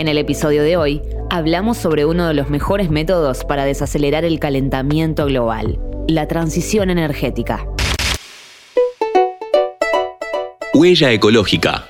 En el episodio de hoy hablamos sobre uno de los mejores métodos para desacelerar el calentamiento global, la transición energética. Huella ecológica.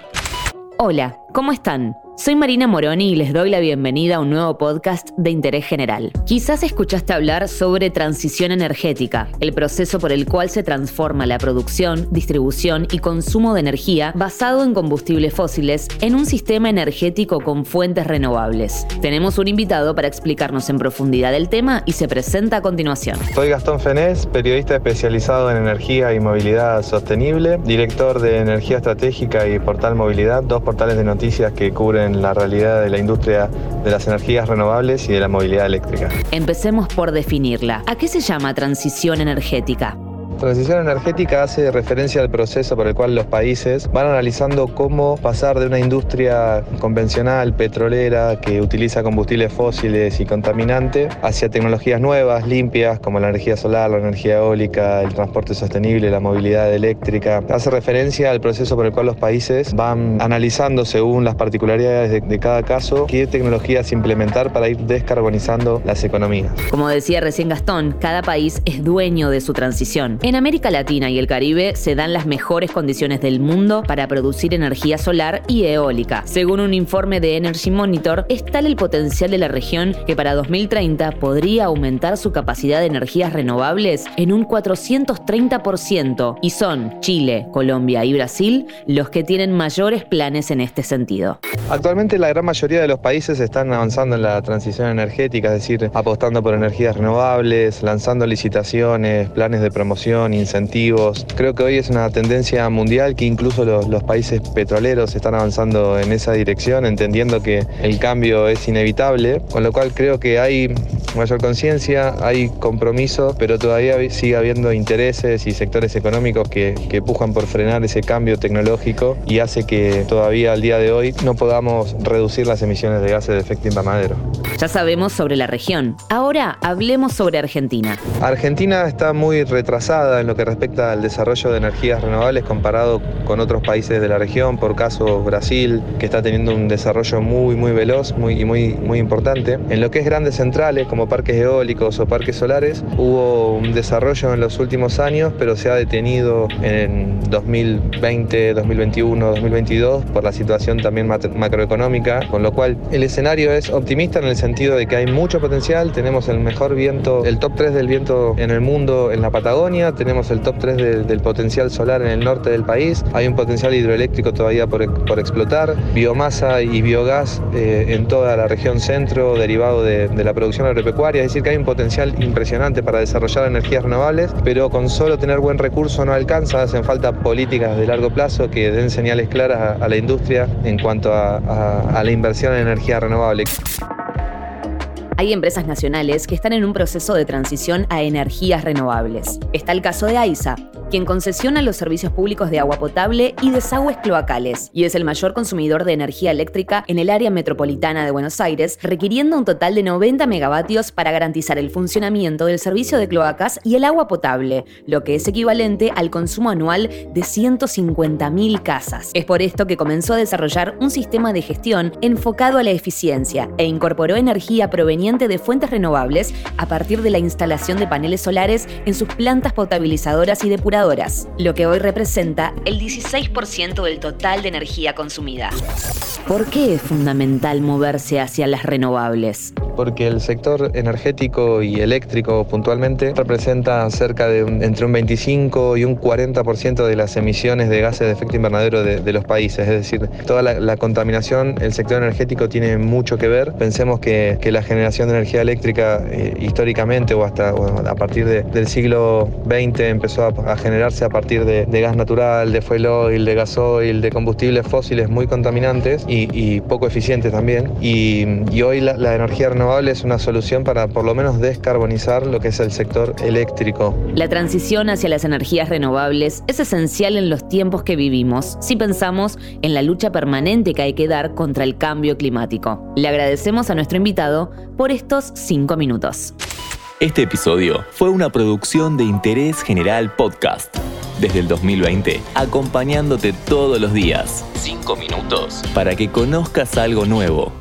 Hola, ¿cómo están? Soy Marina Moroni y les doy la bienvenida a un nuevo podcast de interés general. Quizás escuchaste hablar sobre transición energética, el proceso por el cual se transforma la producción, distribución y consumo de energía basado en combustibles fósiles en un sistema energético con fuentes renovables. Tenemos un invitado para explicarnos en profundidad el tema y se presenta a continuación. Soy Gastón Fenés, periodista especializado en energía y movilidad sostenible, director de Energía Estratégica y Portal Movilidad, dos portales de noticias que cubren la realidad de la industria de las energías renovables y de la movilidad eléctrica. Empecemos por definirla. ¿A qué se llama transición energética? Transición energética hace referencia al proceso por el cual los países van analizando cómo pasar de una industria convencional, petrolera, que utiliza combustibles fósiles y contaminante, hacia tecnologías nuevas, limpias, como la energía solar, la energía eólica, el transporte sostenible, la movilidad eléctrica. Hace referencia al proceso por el cual los países van analizando según las particularidades de, de cada caso qué tecnologías implementar para ir descarbonizando las economías. Como decía recién Gastón, cada país es dueño de su transición. En América Latina y el Caribe se dan las mejores condiciones del mundo para producir energía solar y eólica. Según un informe de Energy Monitor, es tal el potencial de la región que para 2030 podría aumentar su capacidad de energías renovables en un 430% y son Chile, Colombia y Brasil los que tienen mayores planes en este sentido. Actualmente la gran mayoría de los países están avanzando en la transición energética, es decir, apostando por energías renovables, lanzando licitaciones, planes de promoción incentivos. Creo que hoy es una tendencia mundial que incluso los, los, países petroleros están avanzando en esa dirección, entendiendo que el cambio es inevitable, con lo cual creo que hay mayor conciencia, hay compromiso, pero todavía sigue habiendo intereses y sectores económicos que, que pujan por frenar ese cambio tecnológico y hace que todavía al día de hoy no podamos reducir las emisiones de gases de efecto invernadero. Ya sabemos sobre la región. Ahora hablemos sobre Argentina. Argentina está muy retrasada en lo que respecta al desarrollo de energías renovables comparado con otros países de la región, por caso Brasil, que está teniendo un desarrollo muy muy veloz muy, y muy, muy importante. En lo que es grandes centrales como parques eólicos o parques solares, hubo un desarrollo en los últimos años, pero se ha detenido en 2020, 2021, 2022 por la situación también macroeconómica, con lo cual el escenario es optimista en el sentido de que hay mucho potencial, tenemos el mejor viento, el top 3 del viento en el mundo en la Patagonia, tenemos el top 3 de, del potencial solar en el norte del país, hay un potencial hidroeléctrico todavía por, por explotar, biomasa y biogás eh, en toda la región centro derivado de, de la producción agropecuaria, es decir, que hay un potencial impresionante para desarrollar energías renovables, pero con solo tener buen recurso no alcanza, hacen falta políticas de largo plazo que den señales claras a, la industria en cuanto a, a, a la inversión en energía renovable. Hay empresas nacionales que están en un proceso de transición a energías renovables. Está el caso de AISA, quien concesiona los servicios públicos de agua potable y desagües cloacales, y es el mayor consumidor de energía eléctrica en el área metropolitana de Buenos Aires, requiriendo un total de 90 megavatios para garantizar el funcionamiento del servicio de cloacas y el agua potable, lo que es equivalente al consumo anual de 150.000 casas. Es por esto que comenzó a desarrollar un sistema de gestión enfocado a la eficiencia e incorporó energía proveniente de fuentes renovables a partir de la instalación de paneles solares en sus plantas potabilizadoras y depuradoras lo que hoy representa el 16% del total de energía consumida. ¿Por qué es fundamental moverse hacia las renovables? Porque el sector energético y eléctrico puntualmente representa cerca de entre un 25 y un 40% de las emisiones de gases de efecto invernadero de, los países. Es decir, toda la, contaminación, el sector energético tiene mucho que ver. Pensemos que, la generación de energía eléctrica eh, históricamente o hasta a partir de, del siglo XX empezó a, a generarse a partir de, gas natural, de fuel oil, de gasoil, de combustibles fósiles muy contaminantes y, poco eficientes también. Y, y hoy la, la, energía renovable es una solución para por lo menos descarbonizar lo que es el sector eléctrico. La transición hacia las energías renovables es esencial en los tiempos que vivimos si pensamos en la lucha permanente que hay que dar contra el cambio climático. Le agradecemos a nuestro invitado por estos cinco minutos. Este episodio fue una producción de Interés General Podcast. Desde el 2020, acompañándote todos los días. 5 minutos. Para que conozcas algo nuevo.